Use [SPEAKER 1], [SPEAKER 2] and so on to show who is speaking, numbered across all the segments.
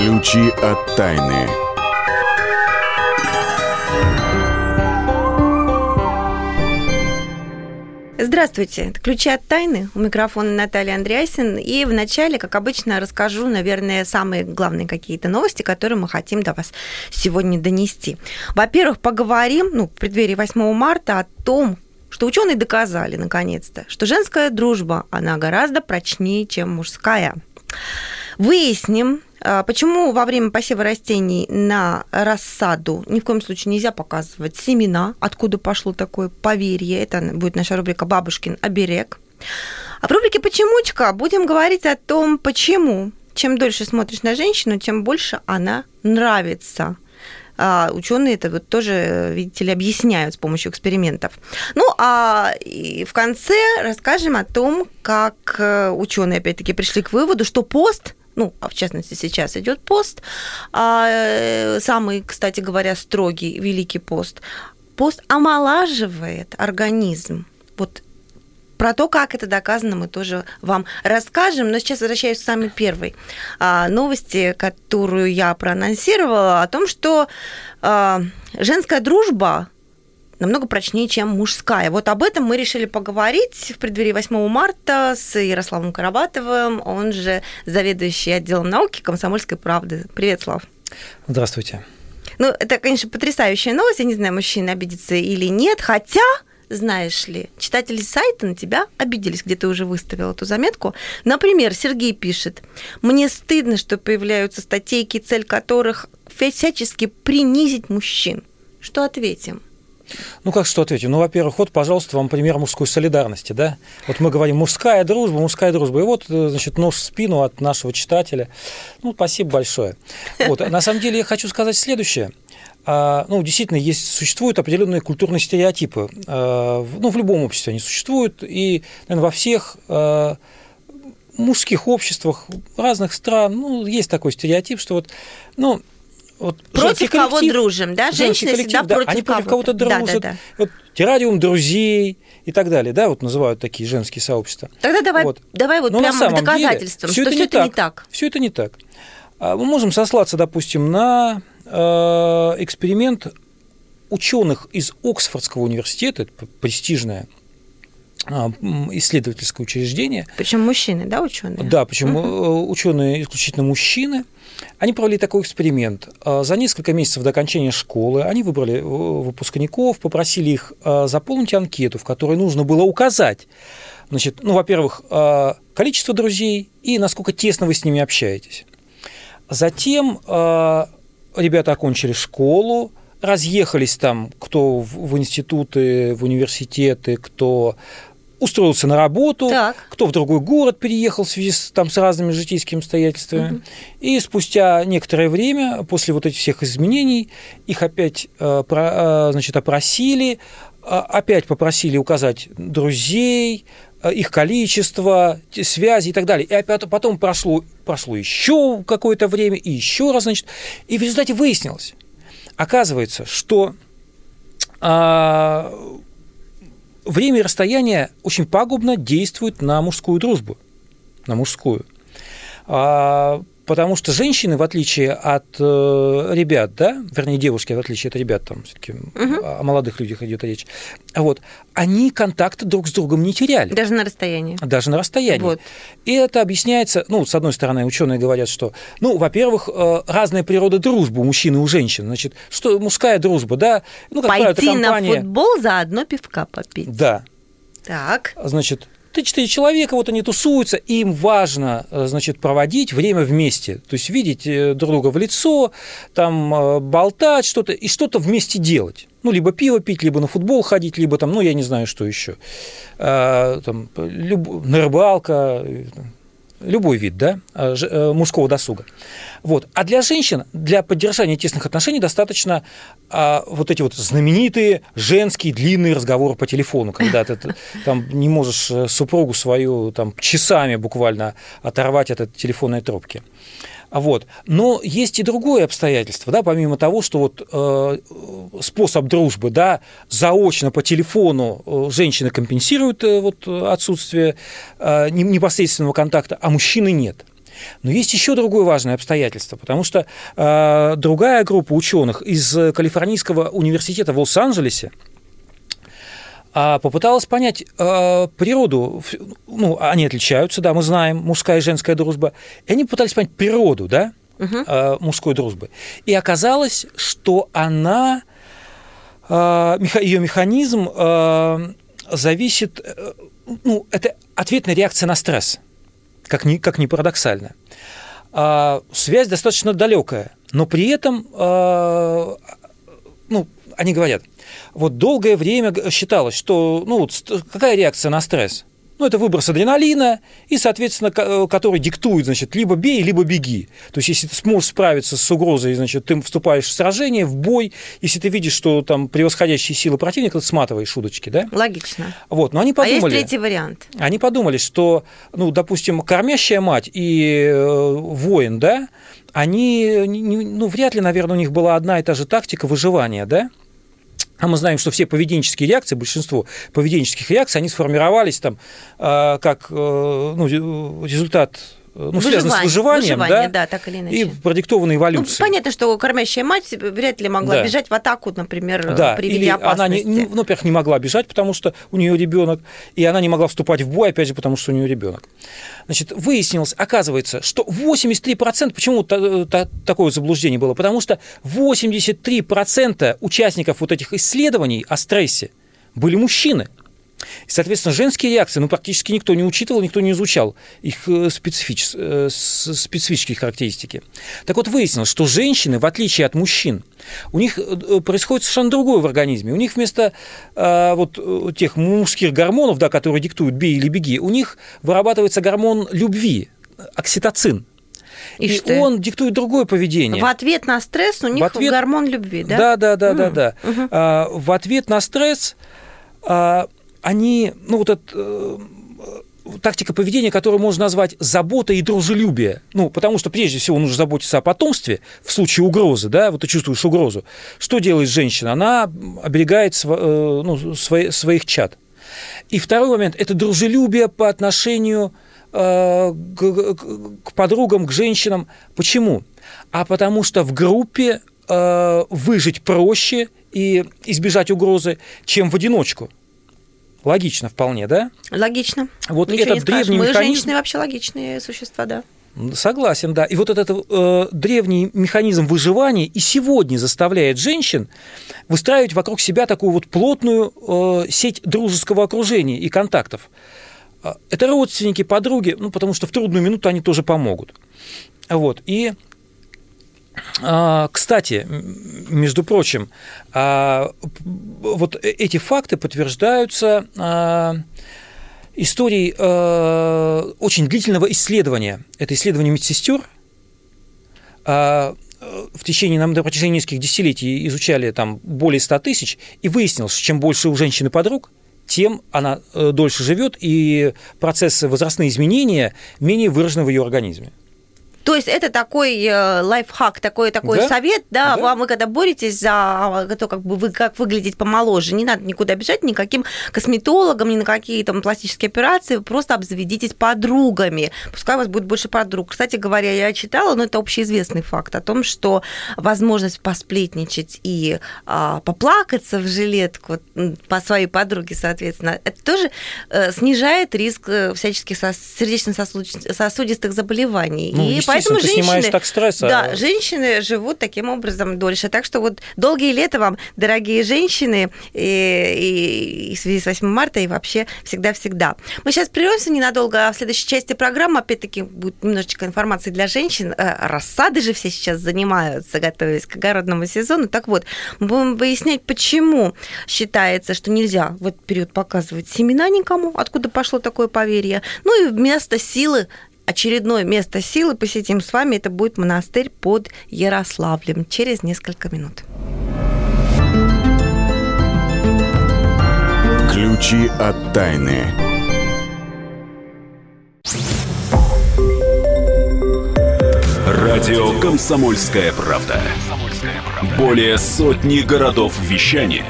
[SPEAKER 1] Ключи от тайны.
[SPEAKER 2] Здравствуйте, это «Ключи от тайны». У микрофона Наталья Андреасин. И вначале, как обычно, расскажу, наверное, самые главные какие-то новости, которые мы хотим до вас сегодня донести. Во-первых, поговорим, ну, в преддверии 8 марта о том, что ученые доказали, наконец-то, что женская дружба, она гораздо прочнее, чем мужская. Выясним, Почему во время посева растений на рассаду ни в коем случае нельзя показывать семена, откуда пошло такое поверье? Это будет наша рубрика «Бабушкин оберег». А в рубрике «Почемучка» будем говорить о том, почему. Чем дольше смотришь на женщину, тем больше она нравится. А ученые это вот тоже, видите ли, объясняют с помощью экспериментов. Ну, а в конце расскажем о том, как э, ученые опять-таки пришли к выводу, что пост ну, а в частности сейчас идет пост, а, э, самый, кстати говоря, строгий Великий пост, пост омолаживает организм. Вот про то, как это доказано, мы тоже вам расскажем. Но сейчас возвращаюсь к самой первой а, новости, которую я проанонсировала, о том, что а, женская дружба намного прочнее, чем мужская. Вот об этом мы решили поговорить в преддверии 8 марта с Ярославом Карабатовым, он же заведующий отделом науки комсомольской правды. Привет, Слав.
[SPEAKER 3] Здравствуйте.
[SPEAKER 2] Ну, это, конечно, потрясающая новость. Я не знаю, мужчина обидится или нет. Хотя, знаешь ли, читатели сайта на тебя обиделись, где ты уже выставил эту заметку. Например, Сергей пишет, «Мне стыдно, что появляются статейки, цель которых всячески принизить мужчин». Что ответим?
[SPEAKER 3] Ну, как что ответить? Ну, во-первых, вот, пожалуйста, вам пример мужской солидарности, да? Вот мы говорим мужская дружба, мужская дружба. И вот, э, значит, нож в спину от нашего читателя. Ну, спасибо большое. Вот. На самом деле я хочу сказать следующее. А, ну, действительно, есть, существуют определенные культурные стереотипы. А, ну, в любом обществе они существуют, и, наверное, во всех а, мужских обществах разных стран, ну, есть такой стереотип, что вот, ну,
[SPEAKER 2] вот против кого дружим, да?
[SPEAKER 3] Женщины всегда да, против они против кого-то дружат. Да, да, да. Вот, террариум друзей и так далее, да, вот называют такие женские сообщества.
[SPEAKER 2] Тогда давай, вот. давай вот Но прямо к доказательствам, деле, что все это, это не так.
[SPEAKER 3] Все это не так. А, мы можем сослаться, допустим, на э, эксперимент ученых из Оксфордского университета, это престижная а, исследовательское учреждение.
[SPEAKER 2] Причем мужчины, да, ученые?
[SPEAKER 3] Да, причем угу. ученые исключительно мужчины. Они провели такой эксперимент. А, за несколько месяцев до окончания школы они выбрали э, выпускников, попросили их а, заполнить анкету, в которой нужно было указать, значит, ну, во-первых, количество друзей и насколько тесно вы с ними общаетесь. Затем ребята окончили школу, разъехались там, кто в институты, в университеты, кто устроился на работу, так. кто в другой город переехал в связи с, там, с разными житейскими обстоятельствами. Угу. И спустя некоторое время, после вот этих всех изменений, их опять э, э, значит, опросили, э, опять попросили указать друзей, их количество, связи и так далее. И опять потом прошло, прошло еще какое-то время, и еще раз, значит, и в результате выяснилось, оказывается, что а, время и расстояние очень пагубно действуют на мужскую дружбу, на мужскую. А, потому что женщины, в отличие от э, ребят, да, вернее, девушки, в отличие от ребят, там все-таки угу. о молодых людях идет речь, вот, они контакта друг с другом не теряли.
[SPEAKER 2] Даже на расстоянии.
[SPEAKER 3] Даже на расстоянии. Вот. И это объясняется, ну, с одной стороны, ученые говорят, что, ну, во-первых, э, разная природа дружбы у мужчин и у женщин. Значит, что мужская дружба, да, ну,
[SPEAKER 2] как Пойти правило, компания... на футбол, заодно пивка попить.
[SPEAKER 3] Да.
[SPEAKER 2] Так.
[SPEAKER 3] Значит, Три-четыре человека, вот они тусуются, им важно, э, значит, проводить время вместе, то есть видеть э, друг друга в лицо, там э, болтать что-то и что-то вместе делать. Ну, либо пиво пить, либо на футбол ходить, либо там, ну, я не знаю, что еще. А, там, люб... на рыбалка, любой вид да, а, э, мужского досуга. Вот. А для женщин, для поддержания тесных отношений достаточно а, вот эти вот знаменитые женские длинные разговоры по телефону, когда ты там не можешь э, супругу свою там, часами буквально оторвать от этой телефонной трубки. Вот. Но есть и другое обстоятельство, да, помимо того, что вот э, способ дружбы, да, заочно по телефону э, женщины компенсируют э, вот, отсутствие э, непосредственного контакта, а мужчины нет. Но есть еще другое важное обстоятельство, потому что э, другая группа ученых из Калифорнийского университета в Лос-Анджелесе э, попыталась понять э, природу. Ну, они отличаются, да, мы знаем, мужская и женская дружба. И они попытались понять природу, да, угу. мужской дружбы. И оказалось, что она, ее механизм зависит, ну, это ответная реакция на стресс как ни, как ни парадоксально. А, связь достаточно далекая, но при этом, а, ну, они говорят, вот долгое время считалось, что, ну, какая реакция на стресс? Ну, это выброс адреналина, и, соответственно, э, который диктует, значит, либо бей, либо беги. То есть, если ты сможешь справиться с угрозой, значит, ты вступаешь в сражение, в бой, если ты видишь, что там превосходящие силы противника, ты сматываешь удочки, да?
[SPEAKER 2] Логично.
[SPEAKER 3] Вот, но они подумали...
[SPEAKER 2] А есть третий вариант?
[SPEAKER 3] Они подумали, что, ну, допустим, кормящая мать и э, воин, да, они, ну, вряд ли, наверное, у них была одна и та же тактика выживания, да? А мы знаем, что все поведенческие реакции, большинство поведенческих реакций, они сформировались там э, как э, ну, результат ну, Выживание, с выживанием,
[SPEAKER 2] выживание, да, да, так или иначе.
[SPEAKER 3] и продиктованы эволюцией.
[SPEAKER 2] Ну, понятно, что кормящая мать вряд ли могла да. бежать в атаку, например,
[SPEAKER 3] да.
[SPEAKER 2] при виде Или опасности.
[SPEAKER 3] Она, не, ну, во-первых, не могла бежать, потому что у нее ребенок, и она не могла вступать в бой, опять же, потому что у нее ребенок. Значит, выяснилось, оказывается, что 83%, почему та, та, такое заблуждение было? Потому что 83% участников вот этих исследований о стрессе были мужчины – и, соответственно, женские реакции, ну, практически никто не учитывал, никто не изучал их э, специфич... Э, специфические характеристики. Так вот, выяснилось, что женщины, в отличие от мужчин, у них э, происходит совершенно другое в организме. У них вместо а, вот тех мужских гормонов, да, которые диктуют «бей или беги», у них вырабатывается гормон любви, окситоцин. И, и что? он диктует другое поведение.
[SPEAKER 2] В ответ на стресс у них ответ... гормон любви, да?
[SPEAKER 3] Да, да, да, mm. да, да. Угу. А, в ответ на стресс а, они, ну вот это э, тактика поведения, которую можно назвать забота и дружелюбие. Ну, потому что прежде всего нужно заботиться о потомстве в случае угрозы, да, вот ты чувствуешь угрозу. Что делает женщина? Она оберегает э, ну, свои, своих чад. И второй момент – это дружелюбие по отношению э, к, подругам, к женщинам. Почему? А потому что в группе выжить проще и избежать угрозы, чем в одиночку – Логично вполне, да?
[SPEAKER 2] Логично.
[SPEAKER 3] Вот Ничего этот древний Мы механизм...
[SPEAKER 2] женщины вообще логичные существа, да.
[SPEAKER 3] Согласен, да. И вот этот э, древний механизм выживания и сегодня заставляет женщин выстраивать вокруг себя такую вот плотную э, сеть дружеского окружения и контактов. Э, это родственники, подруги, ну, потому что в трудную минуту они тоже помогут. Вот. И кстати, между прочим, а, вот эти факты подтверждаются а, историей очень длительного исследования. Это исследование медсестер. В течение, на протяжении нескольких десятилетий изучали там более 100 тысяч, и выяснилось, что чем больше у женщины подруг, тем она э, дольше живет, и процессы возрастные изменения менее выражены в ее организме.
[SPEAKER 2] То есть это такой э, лайфхак, такой, такой да? совет, да, да, вам вы когда боретесь за то, как бы вы как выглядеть помоложе, не надо никуда бежать, никаким косметологам, ни на какие там пластические операции, вы просто обзаведитесь подругами, пускай у вас будет больше подруг. Кстати говоря, я читала, но это общеизвестный факт о том, что возможность посплетничать и а, поплакаться в жилетку по своей подруге, соответственно, это тоже э, снижает риск э, всяческих сердечно-сосудистых заболеваний.
[SPEAKER 3] Ну, и поэтому ты женщины, снимаешь так стресс. А
[SPEAKER 2] да, женщины живут таким образом дольше. Так что вот долгие лета вам, дорогие женщины, и, и в связи с 8 марта, и вообще всегда-всегда. Мы сейчас прервемся ненадолго, а в следующей части программы, опять-таки, будет немножечко информации для женщин. Э, рассады же все сейчас занимаются, готовясь к огородному сезону. Так вот, мы будем выяснять, почему считается, что нельзя в этот период показывать семена никому, откуда пошло такое поверье. Ну и вместо силы очередное место силы посетим с вами. Это будет монастырь под Ярославлем через несколько минут.
[SPEAKER 1] Ключи от тайны. Радио Комсомольская правда". Более сотни городов вещания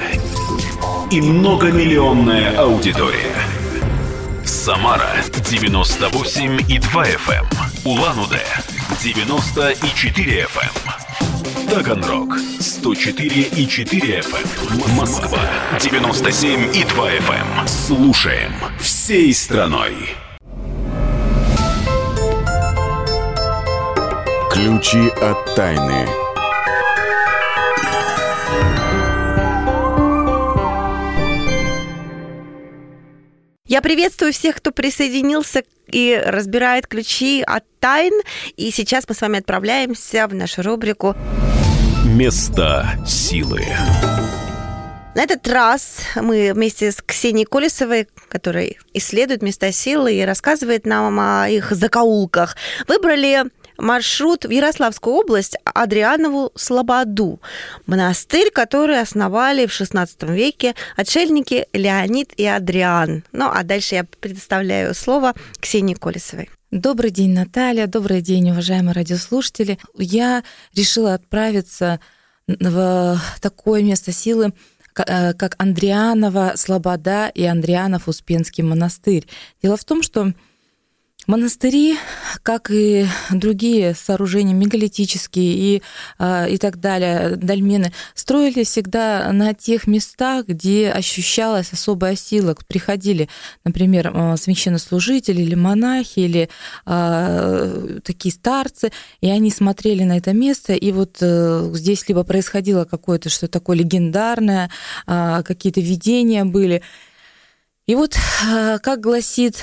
[SPEAKER 1] и многомиллионная аудитория. Самара 98 и 2 FM. Улан-Удэ 94 FM. Таганрог 104 и 4 FM. Москва 97 и 2 FM. Слушаем всей страной.
[SPEAKER 4] Ключи от тайны.
[SPEAKER 2] Я приветствую всех, кто присоединился и разбирает ключи от тайн. И сейчас мы с вами отправляемся в нашу рубрику
[SPEAKER 1] Места силы.
[SPEAKER 2] На этот раз мы вместе с Ксенией Колесовой, которая исследует места силы и рассказывает нам о их закоулках, выбрали маршрут в Ярославскую область, Адрианову Слободу, монастырь, который основали в XVI веке отшельники Леонид и Адриан. Ну, а дальше я предоставляю слово Ксении Колесовой.
[SPEAKER 5] Добрый день, Наталья. Добрый день, уважаемые радиослушатели. Я решила отправиться в такое место силы, как Андрианова Слобода и Андрианов Успенский монастырь. Дело в том, что Монастыри, как и другие сооружения мегалитические и, а, и так далее, дольмены, строили всегда на тех местах, где ощущалась особая сила. Приходили, например, а, священнослужители или монахи, или а, такие старцы, и они смотрели на это место, и вот э, здесь либо происходило какое-то что такое легендарное, какие-то видения были. И вот, как гласит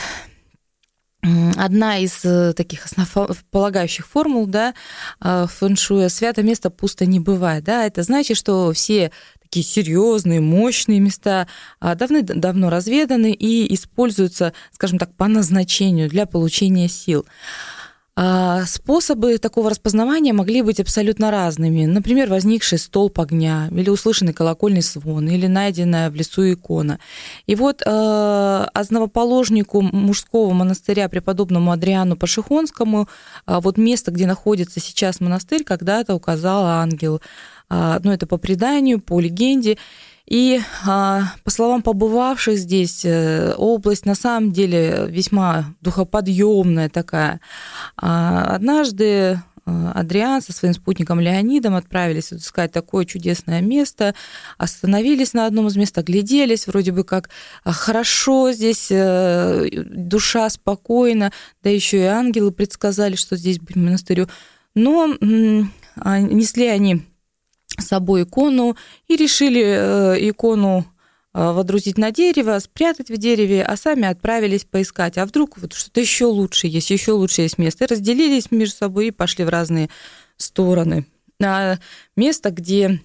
[SPEAKER 5] одна из э, таких основополагающих формул да, э, фэншуя «свято место пусто не бывает». Да? Это значит, что все такие серьезные, мощные места давно-давно разведаны и используются, скажем так, по назначению для получения сил. А, способы такого распознавания могли быть абсолютно разными. Например, возникший столб огня, или услышанный колокольный звон, или найденная в лесу икона. И вот э, основоположнику мужского монастыря, преподобному Адриану Пашихонскому, э, вот место, где находится сейчас монастырь, когда-то указал ангел. Э, ну, это по преданию, по легенде. И а, по словам побывавших здесь, э, область на самом деле весьма духоподъемная такая. А, однажды э, Адриан со своим спутником Леонидом отправились искать такое чудесное место, остановились на одном из мест, огляделись, вроде бы как а, хорошо здесь, э, душа спокойна, да еще и ангелы предсказали, что здесь будет монастырю. Но несли они с собой икону и решили э, икону э, водрузить на дерево, спрятать в дереве, а сами отправились поискать. А вдруг вот что-то еще лучше есть, еще лучше есть место. И разделились между собой и пошли в разные стороны. А место, где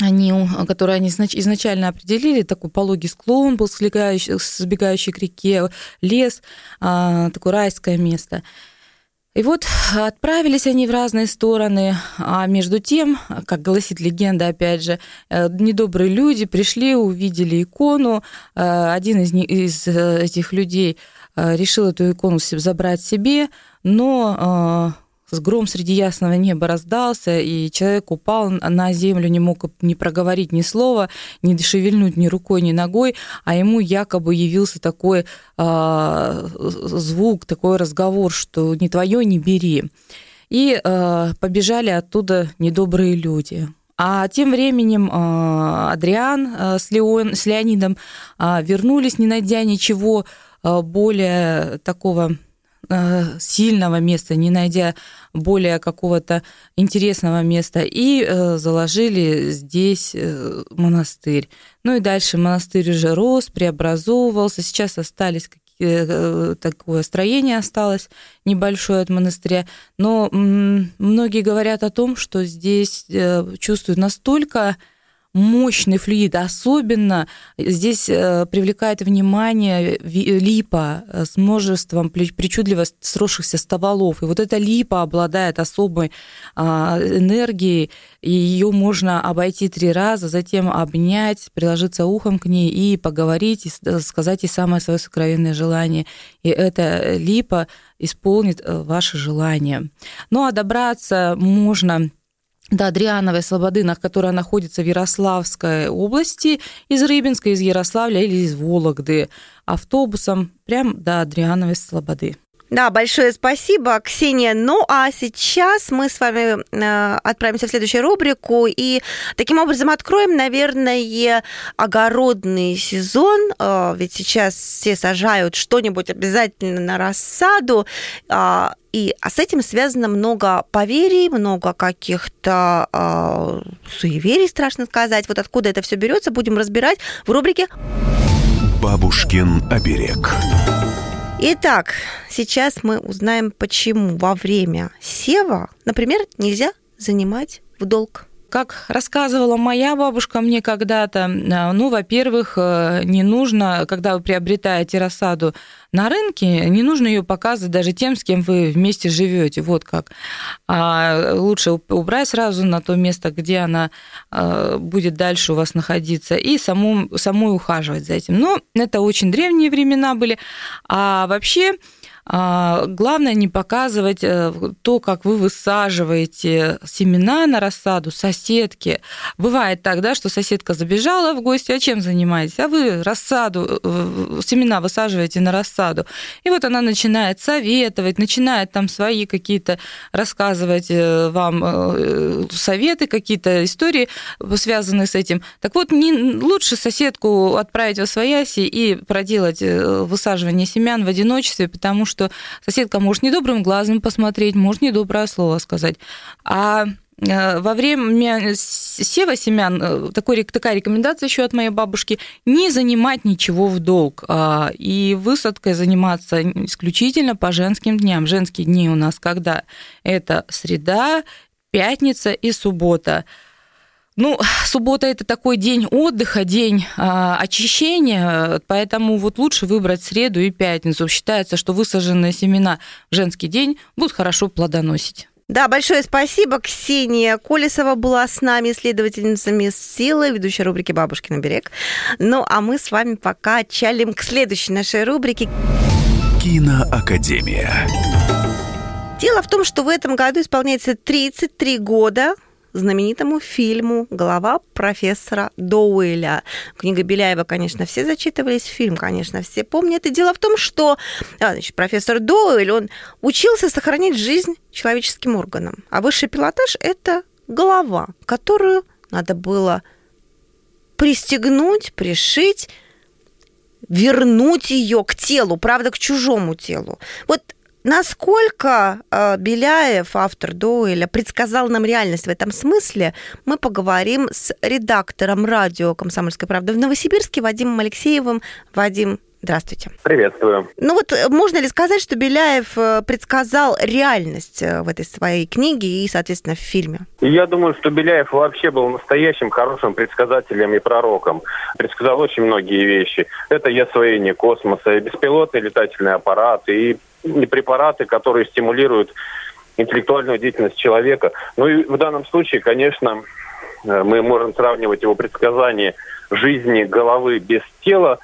[SPEAKER 5] они, которые они изначально определили, такой пологий склон был, сбегающий к реке, лес, а, такое райское место – и вот отправились они в разные стороны, а между тем, как гласит легенда, опять же, э, недобрые люди пришли, увидели икону, э, один из, из э, этих людей решил эту икону забрать себе, но гром среди ясного неба раздался, и человек упал на землю, не мог ни проговорить ни слова, ни шевельнуть ни рукой, ни ногой, а ему якобы явился такой э, звук, такой разговор, что не твое не бери. И э, побежали оттуда недобрые люди. А тем временем Адриан с, Леон, с Леонидом вернулись, не найдя ничего более такого сильного места, не найдя более какого-то интересного места, и э, заложили здесь э, монастырь. Ну и дальше монастырь уже рос, преобразовывался, сейчас остались такое строение осталось небольшое от монастыря, но многие говорят о том, что здесь чувствуют настолько мощный флюид. Особенно здесь э, привлекает внимание липа э, с множеством причудливо сросшихся ставолов. И вот эта липа обладает особой а, энергией, и ее можно обойти три раза, затем обнять, приложиться ухом к ней и поговорить, и э, сказать ей самое свое сокровенное желание. И эта липа исполнит ваше желание. Ну а добраться можно до Адриановой Слободы, которая находится в Ярославской области, из Рыбинска, из Ярославля или из Вологды, автобусом прям до Адриановой Слободы.
[SPEAKER 2] Да, большое спасибо, Ксения. Ну а сейчас мы с вами э, отправимся в следующую рубрику и таким образом откроем, наверное, огородный сезон. Э, ведь сейчас все сажают что-нибудь обязательно на рассаду. Э, и а с этим связано много поверий, много каких-то э, суеверий, страшно сказать. Вот откуда это все берется, будем разбирать в рубрике
[SPEAKER 1] «Бабушкин оберег».
[SPEAKER 2] Итак, сейчас мы узнаем, почему во время сева, например, нельзя занимать в долг.
[SPEAKER 5] Как рассказывала моя бабушка мне когда-то, э, ну, во-первых, э, не нужно, когда вы приобретаете рассаду на рынке, не нужно ее показывать даже тем, с кем вы вместе живете. Вот как. А лучше убрать сразу на то место, где она э, будет дальше у вас находиться, и саму, самой ухаживать за этим. Но это очень древние времена были. А вообще главное не показывать э, то, как вы высаживаете семена на рассаду соседки. Бывает так, да, что соседка забежала в гости, а чем занимаетесь? А вы рассаду, э, семена высаживаете на рассаду. И вот она начинает советовать, начинает там свои какие-то рассказывать э, вам советы, какие-то истории, связанные с этим. Так вот, не, лучше соседку отправить в свояси и проделать высаживание семян в одиночестве, потому что что соседка может недобрым глазом посмотреть, может недоброе слово сказать. А э, во время сева семян э, такой, такая рекомендация еще от моей бабушки не занимать ничего в долг а, и высадкой заниматься исключительно по женским дням. Женские дни у нас когда? Это среда, пятница и суббота. Ну, суббота это такой день отдыха, день а, очищения, поэтому вот лучше выбрать среду и пятницу. Считается, что высаженные семена в женский день будут хорошо плодоносить.
[SPEAKER 2] Да, большое спасибо. Ксения Колесова была с нами, исследовательница мест силы, ведущая рубрики «Бабушкин берег». Ну, а мы с вами пока чалим к следующей нашей рубрике.
[SPEAKER 1] Киноакадемия.
[SPEAKER 2] Дело в том, что в этом году исполняется 33 года знаменитому фильму «Голова профессора Доуэля». Книга Беляева, конечно, все зачитывались, фильм, конечно, все помнят. И дело в том, что а, значит, профессор Доуэль, он учился сохранить жизнь человеческим органам. А высший пилотаж – это голова, которую надо было пристегнуть, пришить, вернуть ее к телу, правда, к чужому телу. Вот Насколько э, Беляев, автор Доуэля, предсказал нам реальность в этом смысле, мы поговорим с редактором радио «Комсомольская правда» в Новосибирске Вадимом Алексеевым. Вадим, Здравствуйте.
[SPEAKER 6] Приветствую.
[SPEAKER 2] Ну вот э, можно ли сказать, что Беляев э, предсказал реальность в этой своей книге и, соответственно, в фильме?
[SPEAKER 6] Я думаю, что Беляев вообще был настоящим хорошим предсказателем и пророком. Предсказал очень многие вещи. Это и освоение космоса, и беспилотные летательные аппараты, и препараты, которые стимулируют интеллектуальную деятельность человека. Ну и в данном случае, конечно, э, мы можем сравнивать его предсказание жизни головы без тела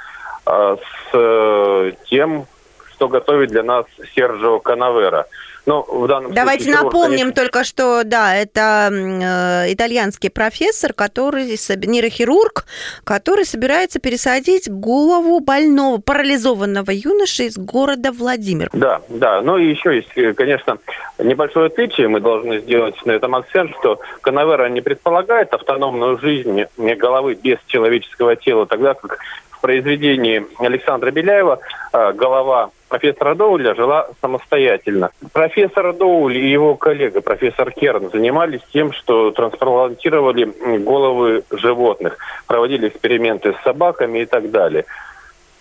[SPEAKER 6] э, с э, тем, что готовит для нас Серджио Канавера –
[SPEAKER 2] ну, в данном Давайте случае, напомним конечно... только, что, да, это э, итальянский профессор, который, нейрохирург, который собирается пересадить голову больного, парализованного юноши из города Владимир.
[SPEAKER 6] Да, да. Ну и еще есть, э, конечно, небольшое отличие. Мы должны сделать на этом акцент, что Канавера не предполагает автономную жизнь головы без человеческого тела, тогда как произведении Александра Беляева э, голова профессора Доуля жила самостоятельно. Профессор Доуль и его коллега, профессор Керн, занимались тем, что трансплантировали головы животных, проводили эксперименты с собаками и так далее.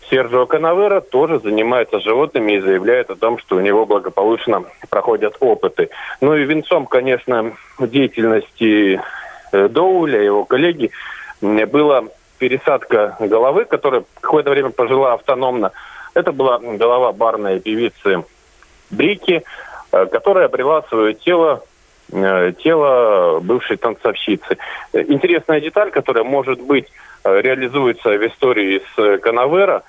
[SPEAKER 6] Серджио Канавера тоже занимается животными и заявляет о том, что у него благополучно проходят опыты. Ну и венцом, конечно, деятельности э, Доуля и его коллеги была пересадка головы, которая какое-то время пожила автономно это была голова барной певицы Брики, э, которая обрела свое тело э, тело бывшей танцовщицы. Интересная деталь, которая, может быть, э, реализуется в истории с Канавера,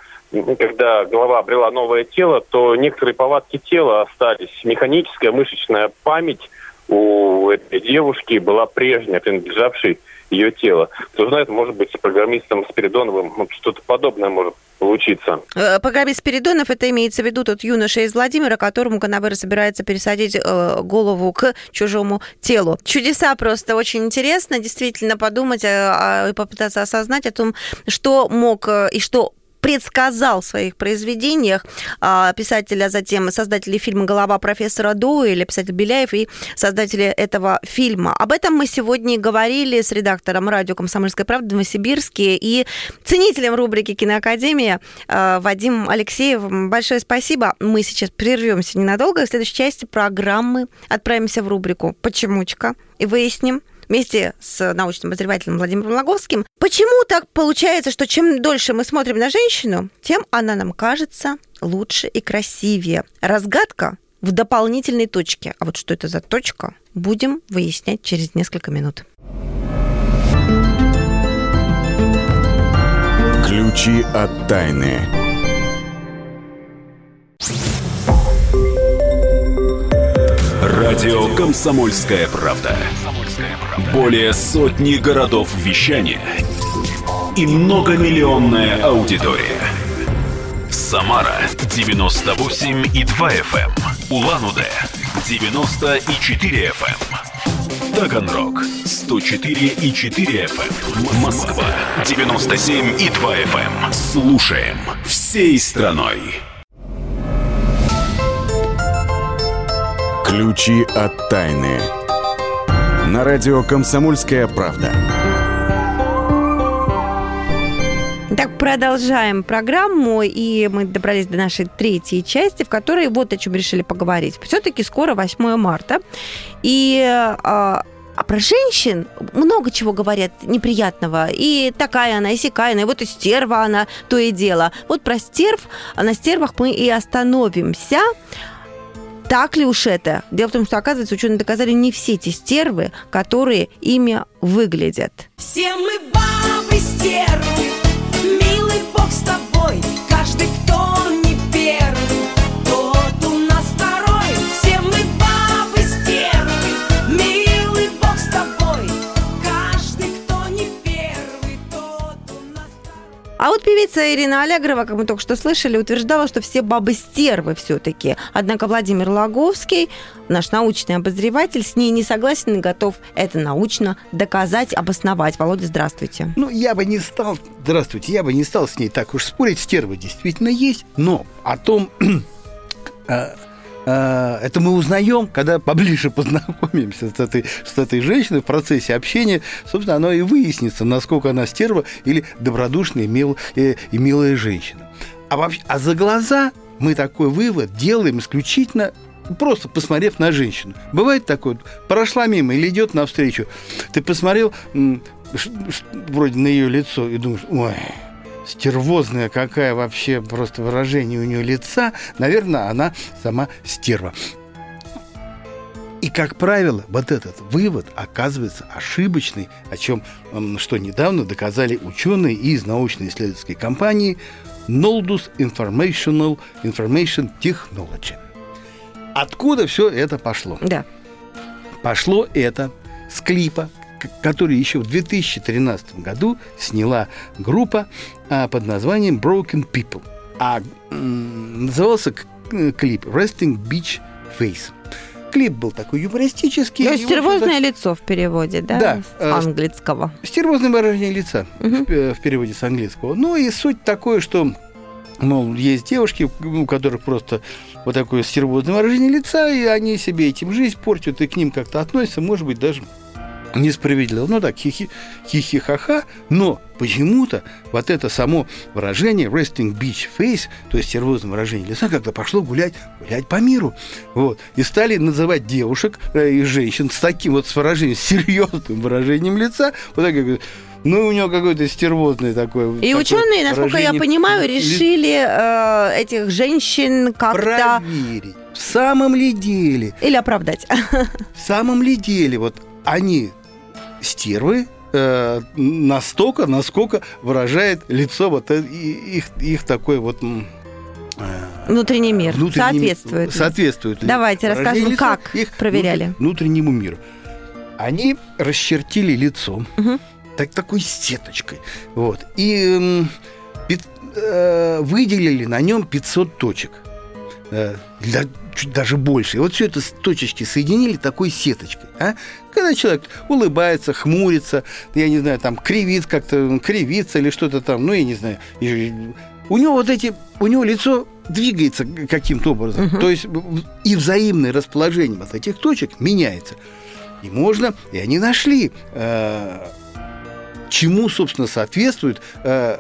[SPEAKER 6] когда голова обрела новое тело, то некоторые повадки тела остались. Механическая мышечная память у этой девушки была прежняя, принадлежавшей ее тело. Кто знает, может быть, с программистом Спиридоновым что-то подобное может получиться.
[SPEAKER 2] Э, Программист Спиридонов, это имеется в виду тот юноша из Владимира, которому Канавера собирается пересадить э, голову к чужому телу. Чудеса просто очень интересно, действительно, подумать э, и попытаться осознать о том, что мог и что предсказал в своих произведениях а, писатель, а затем создатели фильма «Голова профессора Доуэля», писатель Беляев и создатели этого фильма. Об этом мы сегодня и говорили с редактором радио «Комсомольская правда» в Новосибирске и ценителем рубрики «Киноакадемия» а, Вадимом Алексеевым. Большое спасибо. Мы сейчас прервемся ненадолго. В следующей части программы отправимся в рубрику «Почемучка» и выясним, вместе с научным обозревателем Владимиром Логовским. Почему так получается, что чем дольше мы смотрим на женщину, тем она нам кажется лучше и красивее? Разгадка в дополнительной точке. А вот что это за точка, будем выяснять через несколько минут.
[SPEAKER 4] Ключи от тайны.
[SPEAKER 1] Радио «Комсомольская правда». Более сотни городов вещания и многомиллионная аудитория. Самара 98 и 2 FM, Улан-Удэ 94 FM, Таганрог 104 и 4 FM, Москва 97 и 2 FM. Слушаем всей страной.
[SPEAKER 4] Ключи от тайны. На радио «Комсомольская правда».
[SPEAKER 2] Так, продолжаем программу, и мы добрались до нашей третьей части, в которой вот о чем решили поговорить. Все-таки скоро 8 марта, и а, а про женщин много чего говорят неприятного. И такая она, и сякая она, и вот и стерва она, то и дело. Вот про стерв, а на стервах мы и остановимся. Так ли уж это? Дело в том, что, оказывается, ученые доказали не все те стервы, которые ими выглядят.
[SPEAKER 7] Все мы бабы стервы, милый бог с тобой. Каждый, кто не первый,
[SPEAKER 2] А вот певица Ирина Аллегрова, как мы только что слышали, утверждала, что все бабы стервы все-таки. Однако Владимир Логовский, наш научный обозреватель, с ней не согласен и готов это научно доказать, обосновать. Володя, здравствуйте.
[SPEAKER 8] Ну, я бы не стал, здравствуйте, я бы не стал с ней так уж спорить, стервы действительно есть, но о том, э, это мы узнаем, когда поближе познакомимся с этой, с этой женщиной в процессе общения, собственно, оно и выяснится, насколько она стерва или добродушная и, мил, э, и милая женщина. А, вообще, а за глаза мы такой вывод делаем исключительно просто посмотрев на женщину. Бывает такое, прошла мимо или идет навстречу, ты посмотрел вроде на ее лицо и думаешь, ой, стервозная какая вообще просто выражение у нее лица, наверное, она сама стерва. И, как правило, вот этот вывод оказывается ошибочный, о чем что недавно доказали ученые из научно-исследовательской компании Noldus Informational Information Technology. Откуда все это пошло?
[SPEAKER 2] Да.
[SPEAKER 8] Пошло это с клипа, который еще в 2013 году сняла группа а, под названием Broken People. А м, назывался клип Resting Beach Face. Клип был такой юмористический.
[SPEAKER 2] То
[SPEAKER 8] и,
[SPEAKER 2] есть стервозное лицо в переводе, да?
[SPEAKER 8] Да,
[SPEAKER 2] С
[SPEAKER 8] э,
[SPEAKER 2] английского.
[SPEAKER 8] Стервозное выражение лица в, в переводе с английского. Ну и суть такое, что мол, есть девушки, у которых просто вот такое стервозное выражение лица, и они себе этим жизнь портят, и к ним как-то относятся, может быть, даже несправедливо. Ну так, хихи, хихи-ха-ха, но почему-то вот это само выражение resting beach face, то есть стервозное выражение лица, когда пошло гулять, гулять по миру. Вот. И стали называть девушек э, и женщин с таким вот с выражением, с серьезным выражением лица, вот так как ну, у него какое-то стервозное такое.
[SPEAKER 2] И
[SPEAKER 8] такое
[SPEAKER 2] ученые, насколько я понимаю,
[SPEAKER 8] ли-
[SPEAKER 2] решили э, этих женщин как-то
[SPEAKER 8] проверить. В самом ли деле,
[SPEAKER 2] или оправдать.
[SPEAKER 8] в самом ли деле, вот они стервы э, настолько, насколько выражает лицо вот э- их, их такое вот э,
[SPEAKER 2] Внутренний мир
[SPEAKER 8] внутренним-
[SPEAKER 2] соответствует.
[SPEAKER 8] Соответствует ли
[SPEAKER 2] Давайте расскажем,
[SPEAKER 8] лица
[SPEAKER 2] как
[SPEAKER 8] их
[SPEAKER 2] проверяли.
[SPEAKER 8] внутр- внутреннему миру. Они расчертили лицо
[SPEAKER 2] Мгм.
[SPEAKER 8] так, такой сеточкой. Вот. И э, выделили на нем 500 точек. Э, для, чуть даже больше. И вот все это с точечки соединили такой сеточкой. а. Когда человек улыбается, хмурится, я не знаю, там кривит как-то, кривится или что-то там, ну, я не знаю. У него вот эти, у него лицо двигается каким-то образом.
[SPEAKER 2] Мгм.
[SPEAKER 8] То есть и взаимное расположение вот этих точек меняется. И можно, и они нашли, э, чему, собственно, соответствует, э,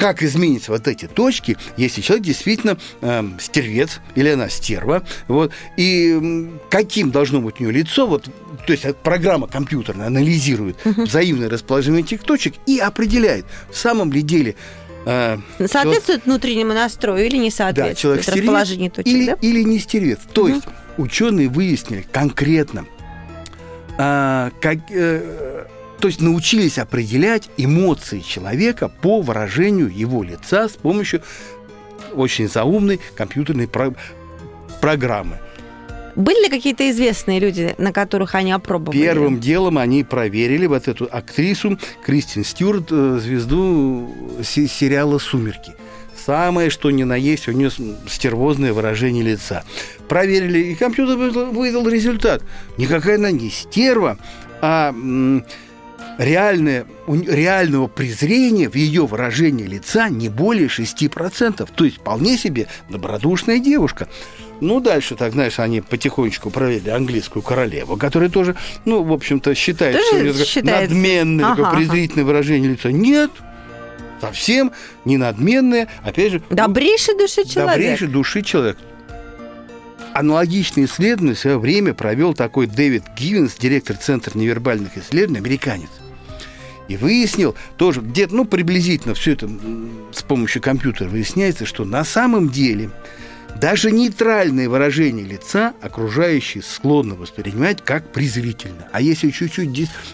[SPEAKER 8] как изменятся вот эти точки, если человек действительно э, стервец или она стерва, вот, и каким должно быть у нее лицо, вот, то есть э, программа компьютерная анализирует взаимное расположение этих точек и определяет, в самом ли деле э,
[SPEAKER 2] Соответствует внутреннему настрою или не
[SPEAKER 8] да,
[SPEAKER 2] соответствует
[SPEAKER 8] человек стервец
[SPEAKER 2] расположению точек,
[SPEAKER 8] или,
[SPEAKER 2] да?
[SPEAKER 8] или не стервец. То
[SPEAKER 2] Мгм.
[SPEAKER 8] есть ученые выяснили конкретно, а, как, э, то есть научились определять эмоции человека по выражению его лица с помощью очень заумной компьютерной про- программы.
[SPEAKER 2] Были ли какие-то известные люди, на которых они опробовали?
[SPEAKER 8] Первым делом они проверили вот эту актрису Кристин Стюарт, э, звезду се- сериала «Сумерки». Самое, что ни на есть, у нее стервозное выражение лица. Проверили, и компьютер выдал, результат. Никакая она не стерва, а реальное, реального презрения в ее выражении лица не более 6%. То есть вполне себе добродушная девушка. Ну, дальше, так, знаешь, они потихонечку проверили английскую королеву, которая тоже, ну, в общем-то, считает,
[SPEAKER 2] Тоже
[SPEAKER 8] что такое
[SPEAKER 2] считается?
[SPEAKER 8] надменное, такое
[SPEAKER 2] Ага, ага.
[SPEAKER 8] презрительное выражение лица. Нет, совсем не надменное. Опять же,
[SPEAKER 2] Добрейшей души человек.
[SPEAKER 8] добрейшей души человек. Аналогичные исследования в свое время провел такой Дэвид Гивенс, директор Центра невербальных исследований, американец. И выяснил тоже, где-то, ну, приблизительно все это с помощью компьютера выясняется, что на самом деле даже нейтральное выражение лица окружающие склонны воспринимать как презрительно. А если чуть-чуть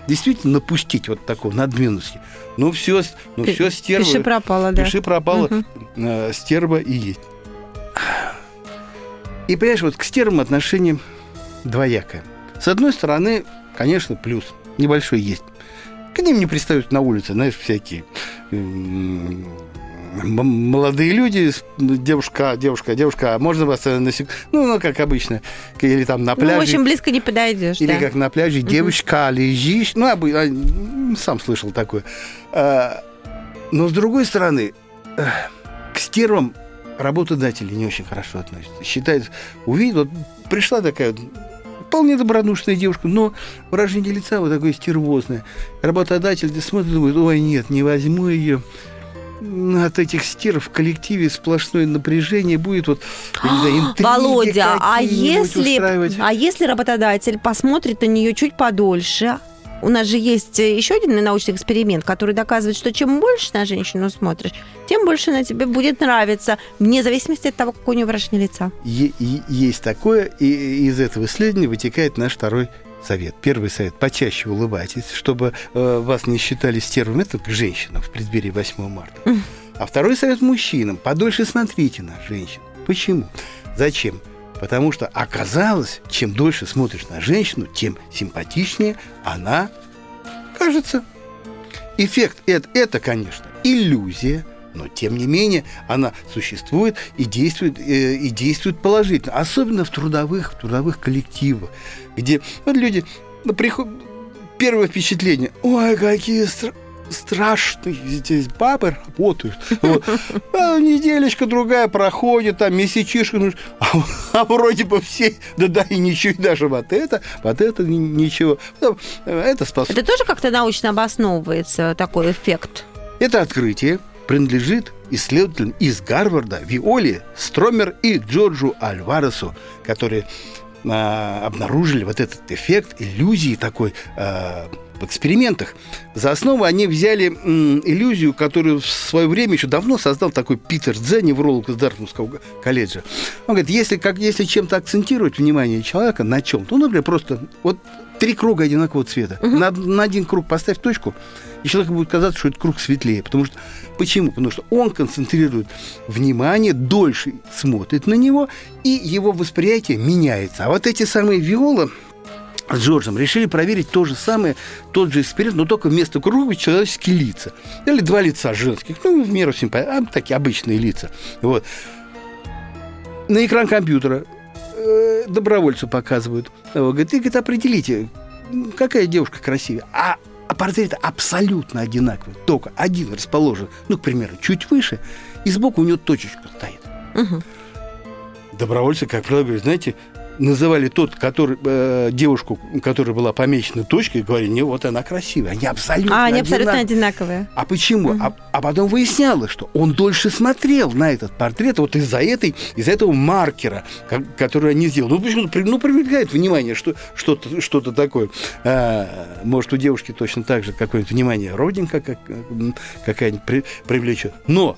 [SPEAKER 8] действительно напустить вот такого надменности, ну все, ну все стерва.
[SPEAKER 2] Пиши пропало, да.
[SPEAKER 8] Пиши пропало,
[SPEAKER 2] Мгм.
[SPEAKER 8] э, стерва и есть. И понимаешь, вот к стервам отношение двоякое. С одной стороны, конечно, плюс небольшой есть. К ним не пристают на улице, знаешь, всякие молодые люди, девушка, девушка, девушка, а можно вас э, на сек... Ну, ну, как обычно, или там на
[SPEAKER 2] Ну,
[SPEAKER 8] пляже.
[SPEAKER 2] в общем, близко не подойдешь,
[SPEAKER 8] Или
[SPEAKER 2] да.
[SPEAKER 8] как на пляже, девочка, лежишь. Ну, обы- а, сам слышал такое. А, Но с другой стороны, к стервам работодатели не очень хорошо относятся. Считают, увидел, вот пришла такая вполне добродушная девушка, но выражение лица вот такое стервозное. Работодатель смотрит, думает, ой, нет, не возьму ее. От этих стерв в коллективе сплошное напряжение будет вот, не знаю, интриги
[SPEAKER 2] Володя, а
[SPEAKER 8] устраивать.
[SPEAKER 2] если, а если работодатель посмотрит на нее чуть подольше, у нас же есть э, еще один научный эксперимент, который доказывает, что чем больше на женщину смотришь, тем больше она тебе будет нравиться, вне зависимости от того, какое у нее выражение лица.
[SPEAKER 8] Е- есть такое, и из этого исследования вытекает наш второй совет. Первый совет – почаще улыбайтесь, чтобы э, вас не считали стервами, это к женщинам в преддверии 8 марта. А второй совет мужчинам – подольше смотрите на женщин. Почему? Зачем? Потому что оказалось, чем дольше смотришь на женщину, тем симпатичнее она кажется. Эффект это, это, конечно, иллюзия, но тем не менее она существует и действует, э, и действует положительно, особенно в трудовых, в трудовых коллективах, где вот люди ну, приход- первое впечатление, ой, какие стра- страшные здесь бабы работают. Вот. А неделечка другая проходит, там месячишка, ну, а, а вроде бы все, да да и ничего, и даже вот это, вот это ни- ничего. Ну, Это способно.
[SPEAKER 2] Это тоже как-то научно обосновывается, такой эффект?
[SPEAKER 8] Это открытие принадлежит исследователям из Гарварда Виоли Стромер и Джорджу Альваресу, которые а, обнаружили вот этот эффект иллюзии такой а, в экспериментах. За основу они взяли м, иллюзию, которую в свое время еще давно создал такой Питер Дзе, невролог из Дартмутского колледжа. Он говорит, если, как, если чем-то акцентировать внимание человека на чем-то, ну, например, просто вот три круга одинакового цвета. На, на один круг поставь точку, и человеку будет казаться, что этот круг светлее. Потому что почему? Потому что он концентрирует внимание, дольше смотрит на него, и его восприятие меняется. А вот эти самые виолы с Джорджем решили проверить то же самое, тот же эксперимент, но только вместо круга человеческие лица. Или два лица женских, ну, в меру симпатичные, а, такие обычные лица. Вот. На экран компьютера э, добровольцу показывают. Вот, говорит, и говорит, определите, какая девушка красивее. А, а портреты абсолютно одинаковые. Только один расположен, ну, к примеру, чуть выше, и сбоку у него точечка стоит.
[SPEAKER 2] Мгм.
[SPEAKER 8] Добровольцы, как правило, говорят, знаете, называли тот, который, э, девушку, которая была помечена точкой, говорили, не, вот она красивая. Они абсолютно
[SPEAKER 2] А, они абсолютно
[SPEAKER 8] одинаковые. А почему? А, а потом выяснялось, что он дольше смотрел на этот портрет вот из-за этой, из-за этого маркера, ко- который они сделали. Ну, почему? Ну, привлекает внимание, что что-то, что-то такое. А, может, у девушки точно так же какое-нибудь внимание родинка как, какая-нибудь при- привлечет. Но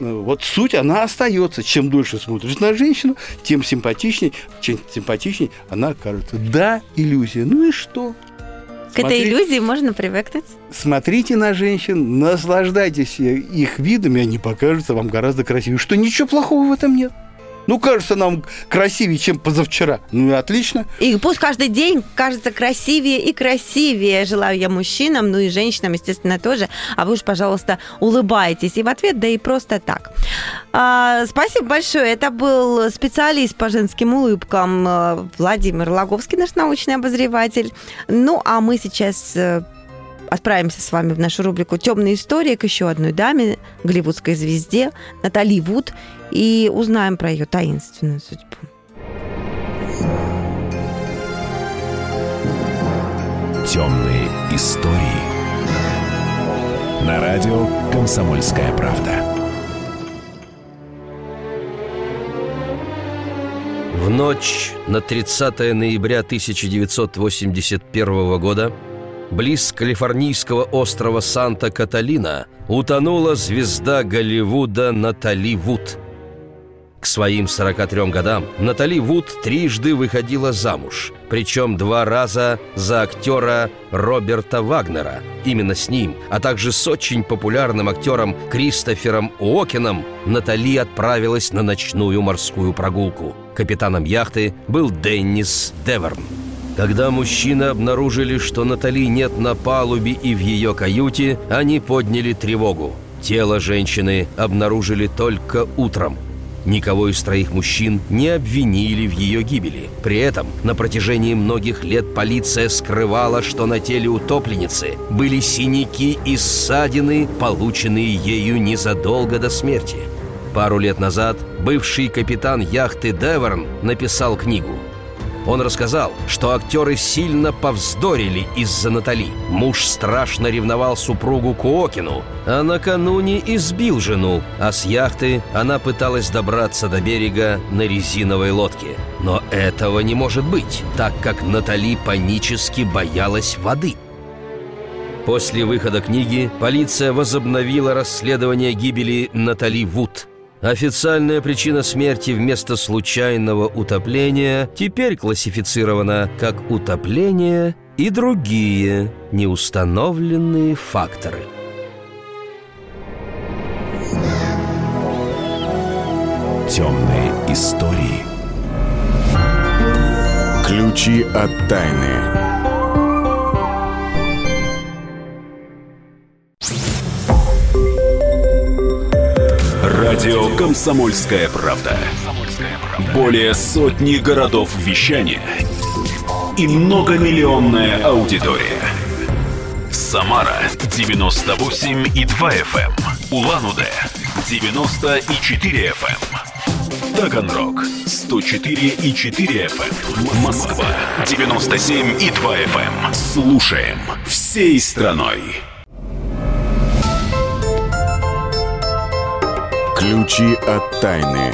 [SPEAKER 8] вот суть, она остается. Чем дольше смотришь на женщину, тем симпатичней, чем симпатичней она кажется. Да, иллюзия. Ну и что?
[SPEAKER 2] К этой
[SPEAKER 8] Смотри-
[SPEAKER 2] иллюзии можно привыкнуть.
[SPEAKER 8] Смотрите на женщин, наслаждайтесь их видами, они покажутся вам гораздо красивее. Что ничего плохого в этом нет. Ну, кажется нам красивее, чем позавчера. Ну и отлично.
[SPEAKER 2] И пусть каждый день кажется красивее и красивее. Желаю я мужчинам, ну и женщинам, естественно, тоже. А вы уж, пожалуйста, улыбайтесь и в ответ, да и просто так. А, спасибо большое. Это был специалист по женским улыбкам э, Владимир Логовский, наш научный обозреватель. Ну, а мы сейчас э, отправимся с вами в нашу рубрику «Темные истории» к еще одной даме, голливудской звезде Натали Вуд, и узнаем про ее таинственную судьбу.
[SPEAKER 1] Темные истории. На радио Комсомольская правда.
[SPEAKER 9] В ночь на 30 ноября 1981 года близ калифорнийского острова Санта-Каталина утонула звезда Голливуда Натали Вуд. К своим 43 годам Натали Вуд трижды выходила замуж, причем два раза за актера Роберта Вагнера. Именно с ним, а также с очень популярным актером Кристофером Уокеном Натали отправилась на ночную морскую прогулку. Капитаном яхты был Деннис Деверн. Когда мужчины обнаружили, что Натали нет на палубе и в ее каюте, они подняли тревогу. Тело женщины обнаружили только утром. Никого из троих мужчин не обвинили в ее гибели. При этом на протяжении многих лет полиция скрывала, что на теле утопленницы были синяки и ссадины, полученные ею незадолго до смерти. Пару лет назад бывший капитан яхты Деверн написал книгу – он рассказал, что актеры сильно повздорили из-за Натали. Муж страшно ревновал супругу Куокину, а накануне избил жену, а с яхты она пыталась добраться до берега на резиновой лодке. Но этого не может быть, так как Натали панически боялась воды. После выхода книги полиция возобновила расследование гибели Натали Вуд – Официальная причина смерти вместо случайного утопления теперь классифицирована как утопление и другие неустановленные факторы.
[SPEAKER 1] Темные истории.
[SPEAKER 4] Ключи от тайны.
[SPEAKER 1] Радио Комсомольская правда. Более сотни городов вещания и многомиллионная аудитория. Самара 98 и 2 FM, Улан-Удэ 94 FM, Таганрог 104 и 4 FM, Москва 97 и 2 FM. Слушаем всей страной.
[SPEAKER 4] Ключи от тайны.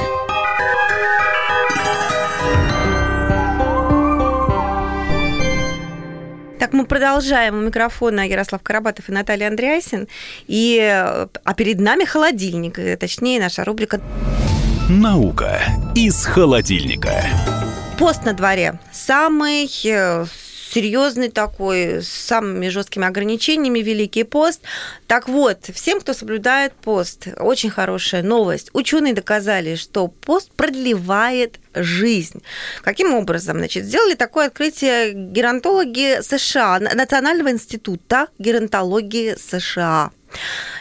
[SPEAKER 2] Итак, мы продолжаем. У микрофона Ярослав Карабатов и Наталья Андреасин. И, а перед нами холодильник, э, точнее, наша рубрика
[SPEAKER 1] Наука из холодильника.
[SPEAKER 2] «Пост на дворе». Самый э, серьезный такой, с самыми жесткими ограничениями, Великий пост. Так вот, всем, кто соблюдает пост, очень хорошая новость. Ученые доказали, что пост продлевает жизнь. Каким образом? Значит, сделали такое открытие геронтологи США, Национального института геронтологии США.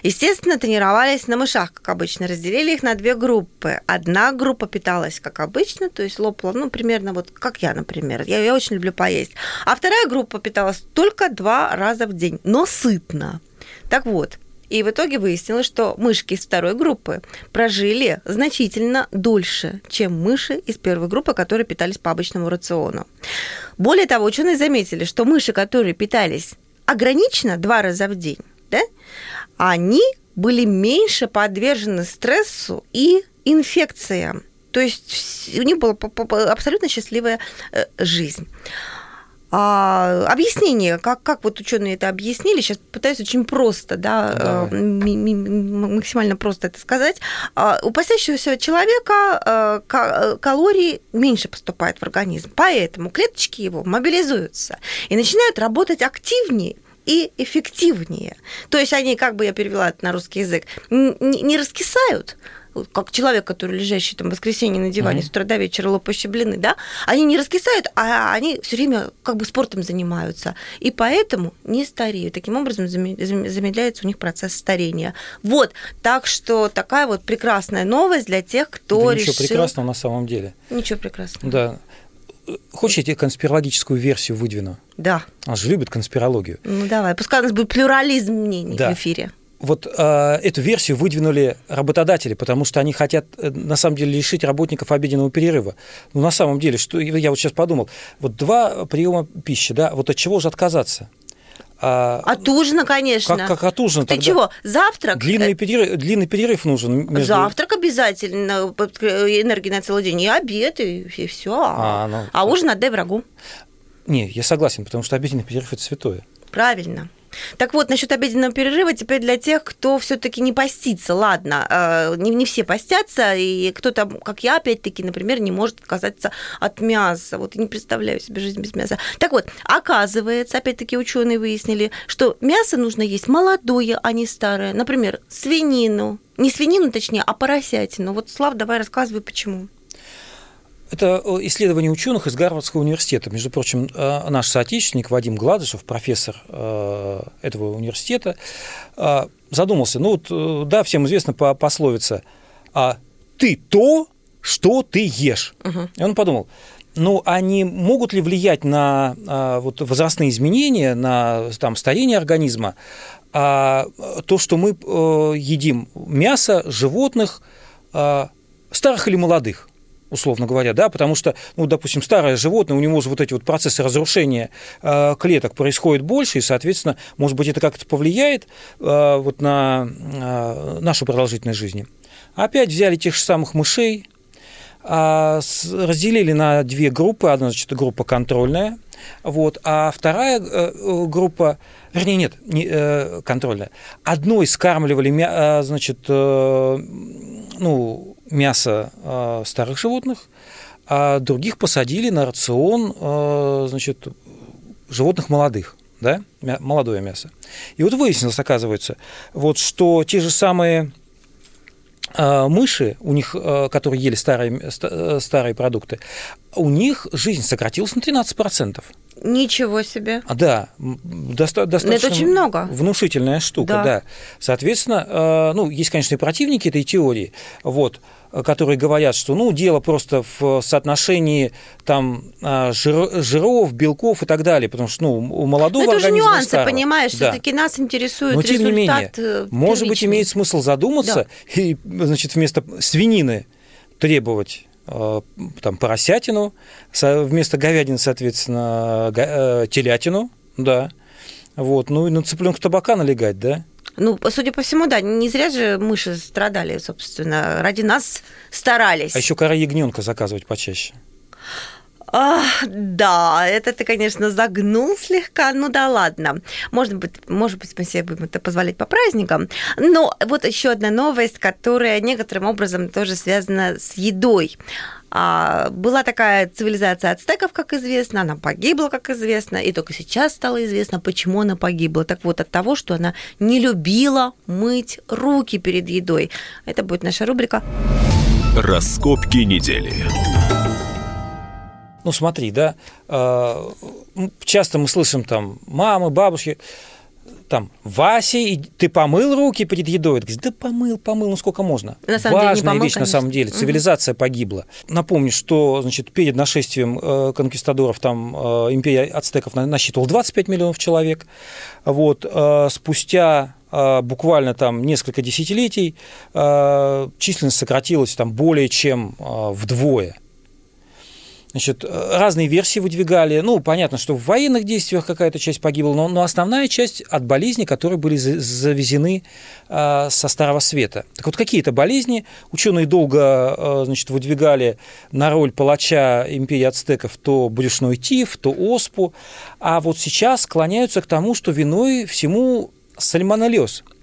[SPEAKER 2] Естественно, тренировались на мышах, как обычно. Разделили их на две группы. Одна группа питалась, как обычно, то есть лопала, ну, примерно вот как я, например. Я, я очень люблю поесть. А вторая группа питалась только два раза в день, но сытно. Так вот, и в итоге выяснилось, что мышки из второй группы прожили значительно дольше, чем мыши из первой группы, которые питались по обычному рациону. Более того, ученые заметили, что мыши, которые питались ограниченно два раза в день, да, они были меньше подвержены стрессу и инфекциям. То есть у них была абсолютно счастливая э, жизнь. А, объяснение, как, как вот ученые это объяснили, сейчас пытаюсь очень просто, да, э, максимально просто это сказать. А, у постящегося человека э, калорий меньше поступает в организм, поэтому клеточки его мобилизуются и начинают работать активнее, и эффективнее. То есть они, как бы я перевела это на русский язык, не раскисают, как человек, который лежащий там в воскресенье на диване mm-hmm. с утра до вечера лопающие блины, да, они не раскисают, а они все время как бы спортом занимаются, и поэтому не стареют. Таким образом замедляется у них процесс старения. Вот, так что такая вот прекрасная новость для тех, кто
[SPEAKER 3] да
[SPEAKER 2] решил...
[SPEAKER 3] Ничего прекрасного на самом деле.
[SPEAKER 2] Ничего прекрасного.
[SPEAKER 3] Да. Хочешь, я тебе конспирологическую версию выдвину?
[SPEAKER 2] Да.
[SPEAKER 3] Она же любит конспирологию.
[SPEAKER 2] Ну давай, пускай у нас будет плюрализм мнений да. в эфире.
[SPEAKER 3] Вот э, эту версию выдвинули работодатели, потому что они хотят э, на самом деле лишить работников обеденного перерыва. Ну, на самом деле, что я вот сейчас подумал, вот два приема пищи, да, вот от чего же отказаться?
[SPEAKER 2] А, от ужина, конечно.
[SPEAKER 3] Как, как от ужина
[SPEAKER 2] Ты тогда? чего? Завтрак?
[SPEAKER 3] Длинный перерыв, длинный перерыв нужен.
[SPEAKER 2] Между... Завтрак обязательно, энергии на целый день, и обед, и, и все. А, ну, а ужин отдай врагу.
[SPEAKER 3] Не, я согласен, потому что обеденный перерыв – это святое.
[SPEAKER 2] Правильно. Так вот, насчет обеденного перерыва теперь для тех, кто все-таки не постится. Ладно, э, не, не все постятся, и кто-то, как я, опять-таки, например, не может отказаться от мяса. Вот я не представляю себе жизнь без мяса. Так вот, оказывается, опять-таки ученые выяснили, что мясо нужно есть молодое, а не старое. Например, свинину. Не свинину, точнее, а поросятину. Вот, Слав, давай рассказывай, почему.
[SPEAKER 3] Это э, исследование ученых из Гарвардского университета. Между прочим, э, наш соотечественник Вадим Гладышев, профессор э, этого университета, задумался, ну вот, да, всем известно по пословице, а ты то, что ты ешь. Угу. И он подумал, ну, они могут ли влиять на вот, возрастные изменения, на там, старение организма, а, то, что мы едим мясо животных, старых или молодых? Условно говоря, да, потому что, ну, допустим, старое животное, у него же вот эти вот процессы разрушения э, клеток происходят больше, и, соответственно, может быть, это как-то повлияет э, вот на э, нашу продолжительность жизни. Опять взяли тех же самых мышей, разделили на две группы. Одна, значит, группа контрольная, вот, а вторая э, группа, вернее, нет, не э, контрольная. Одной скармливали, э, значит, ну, мясо э, старых животных, а других посадили на рацион э, значит, животных молодых, да, молодое мясо. И вот выяснилось, оказывается, вот, что те же самые э, мыши, у них, которые ели старые, старые продукты, у них жизнь сократилась на 13%.
[SPEAKER 2] Ничего себе.
[SPEAKER 3] А, да, доста- достаточно
[SPEAKER 2] это очень много.
[SPEAKER 3] внушительная штука, да. да. Соответственно, ну, есть, конечно, и противники этой теории, вот, которые говорят, что ну, дело просто в соотношении там, а, жир, жиров, белков и так далее, потому что ну, у молодого
[SPEAKER 2] Но это
[SPEAKER 3] уже
[SPEAKER 2] нюансы,
[SPEAKER 3] старого.
[SPEAKER 2] понимаешь, да. все-таки нас интересует
[SPEAKER 3] Но, тем
[SPEAKER 2] результат
[SPEAKER 3] не менее,
[SPEAKER 2] э,
[SPEAKER 3] может быть, имеет смысл задуматься да. и, значит, вместо свинины требовать э, там, поросятину, вместо говядины, соответственно, э, телятину, да, вот, ну и на цыпленка табака налегать, да,
[SPEAKER 2] ну, судя по всему, да, не зря же мыши страдали, собственно, ради нас старались.
[SPEAKER 3] А еще кора ягненка заказывать почаще.
[SPEAKER 2] А, да, это ты, конечно, загнул слегка. Ну да ладно. Может быть, может быть, мы себе будем это позволять по праздникам. Но вот еще одна новость, которая некоторым образом тоже связана с едой. А, была такая цивилизация ацтеков, как известно, она погибла, как известно, и только сейчас стало известно, почему она погибла. Так вот, от того, что она не любила мыть руки перед едой. Это будет наша рубрика.
[SPEAKER 1] Раскопки недели.
[SPEAKER 3] Ну, смотри, да, э, м, часто мы слышим там мамы, бабушки, там, Вася, и ты помыл руки перед едой? Ты говоришь, да помыл, помыл, ну сколько можно?
[SPEAKER 2] На самом деле не
[SPEAKER 3] Важная
[SPEAKER 2] помыл,
[SPEAKER 3] вещь на
[SPEAKER 2] конечно.
[SPEAKER 3] самом деле, цивилизация погибла. Напомню, что, значит, перед нашествием э, конкистадоров там э, империя ацтеков на- насчитывала 25 миллионов человек. Вот, э, спустя э, буквально там несколько десятилетий э, численность сократилась там более чем э, вдвое. Значит, э, разные версии выдвигали. Ну, понятно, что в военных действиях какая-то часть погибла, но, но основная часть от болезней, которые были за- завезены э, со Старого Света. Так вот, какие-то болезни ученые долго э, значит, выдвигали на роль палача империи ацтеков то брюшной тиф, то оспу, а вот сейчас склоняются к тому, что виной всему сальмонеллез –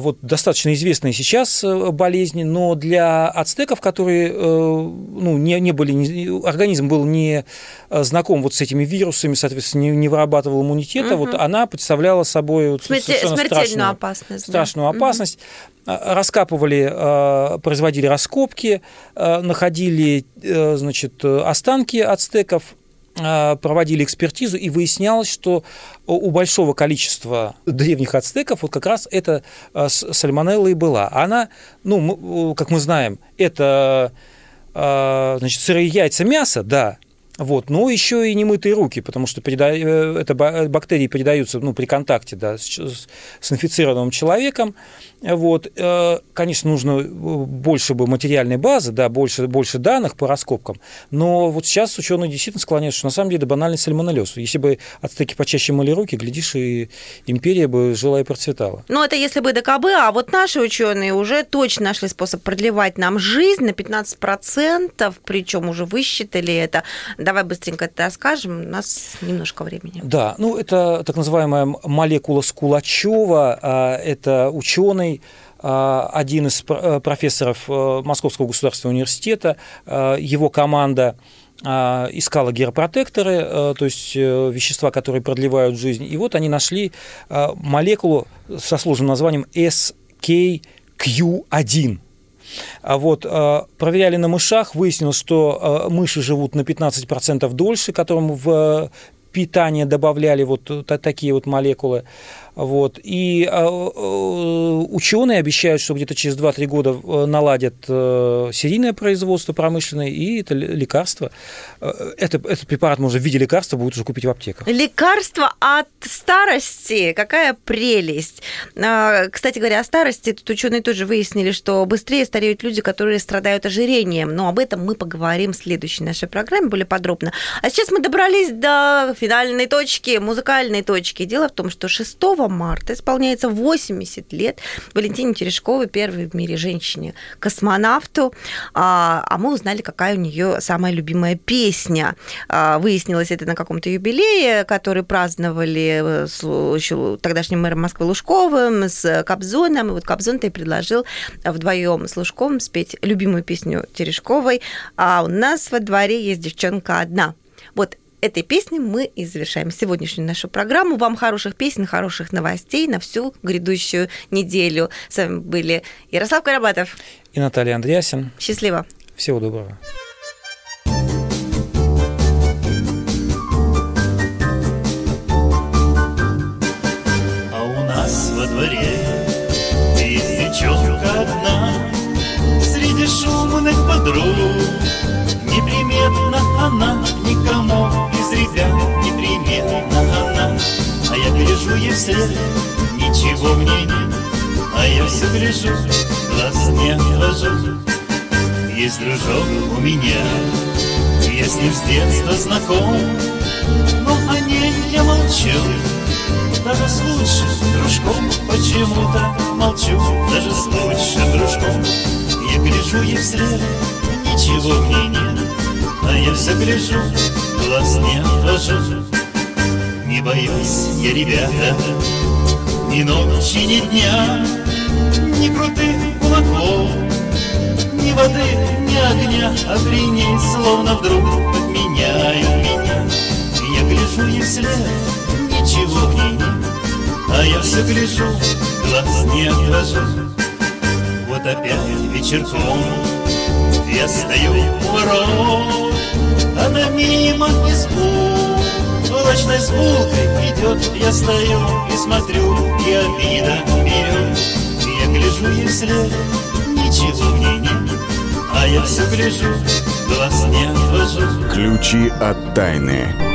[SPEAKER 3] вот достаточно известные сейчас э, болезни, но для ацтеков, которые э, ну, не, не были, не- организм был не э, знаком вот с этими вирусами, соответственно, не, не вырабатывал иммунитета,
[SPEAKER 2] Мгм.
[SPEAKER 3] вот она представляла собой вот
[SPEAKER 2] Смерти-
[SPEAKER 3] совершенно
[SPEAKER 2] смертельную
[SPEAKER 3] страшную,
[SPEAKER 2] опасность. да.
[SPEAKER 3] страшную
[SPEAKER 2] Мгм.
[SPEAKER 3] опасность. А, Раскапывали, производили раскопки, находили, значит, останки ацтеков, проводили экспертизу, и выяснялось, что у большого количества древних ацтеков вот как раз это э, сальмонелла и была. Она, ну, э, как мы знаем, это э, значит, сырые яйца, мясо, да, вот, но еще и немытые руки, потому что переда- э, это ба- бактерии передаются ну, при контакте да, с, с инфицированным человеком. Вот. э, Конечно, нужно э, больше бы материальной базы, да, больше, больше данных по раскопкам, но вот сейчас ученые действительно склоняются, что на самом деле банальный сальмонеллез. Если бы ацтеки почаще мыли руки, глядишь, и империя бы жила и процветала.
[SPEAKER 2] Ну, это если бы ДКБ, а вот наши ученые уже точно нашли способ продлевать нам жизнь на 15%, причем уже высчитали это. Давай быстренько это расскажем, у нас немножко времени.
[SPEAKER 3] Да, ну это так называемая молекула Скулачева, а, это ученый, а, один из э, профессоров э, Московского государственного университета, его команда искала геропротекторы, э, то есть э, вещества, которые продлевают жизнь, и вот они нашли молекулу со сложным названием SKQ1. А вот э, проверяли на мышах, выяснилось, что э, мыши живут на 15% дольше, которым в э, питание добавляли вот э, та- такие вот молекулы. Вот. И ученые обещают, что где-то через 2-3 года э, наладят э, серийное производство промышленное, и это ле- лекарство. Э, Это, этот препарат можно в виде лекарства будет уже купить в аптеках.
[SPEAKER 2] Лекарство от старости. Какая прелесть. А, Кстати говоря, о старости, тут ученые тоже выяснили, что быстрее стареют люди, которые страдают ожирением. Но об этом мы поговорим в следующей нашей программе более подробно. А сейчас мы добрались до финальной точки, музыкальной точки. Дело в том, что 6 марта исполняется 80 лет Валентине Терешковой, первой в мире женщине-космонавту. А а мы узнали, какая у нее самая любимая песня. А, Выяснилось это на каком-то юбилее, который праздновали э, с еще тогдашним мэром Москвы Лужковым, с Кобзоном. И вот Кобзон-то и предложил вдвоем с Лужковым спеть любимую песню Терешковой. А у нас во дворе есть девчонка одна. Вот этой песней мы и завершаем сегодняшнюю нашу программу. Вам хороших песен, хороших новостей на всю грядущую неделю. С вами были Ярослав Карабатов.
[SPEAKER 3] И Наталья Андреасин.
[SPEAKER 2] Счастливо.
[SPEAKER 3] Всего доброго.
[SPEAKER 10] А у нас во дворе девчонка одна Среди шумных подруг гляжу ей вслед, ничего в ней нет. А я все гляжу, глаз не отвожу Есть дружок у меня, я с ним с детства знаком. Но о ней я молчу даже с лучшим дружком. Почему-то молчу Даже с лучшим дружком. Я гляжу ей вслед Ничего в ней нет. А я все гляжу, глаз не отвожу Не боюсь я, ребята, ни ночи, ни дня Ни крутых кулаков, ни воды, ни огня. А ней словно вдруг подменяют меня. Я гляжу ей вслед, ничего в ней нет. А я все гляжу, глаз не отвожу. Вот опять вечерком я стою у ворот. Она мимо избу Булочной с булкой идет. Я стою и смотрю И обида берет. Я гляжу ей вслед Ничего в нет А я все гляжу Глаз не отвожу.
[SPEAKER 4] Ключи от тайны.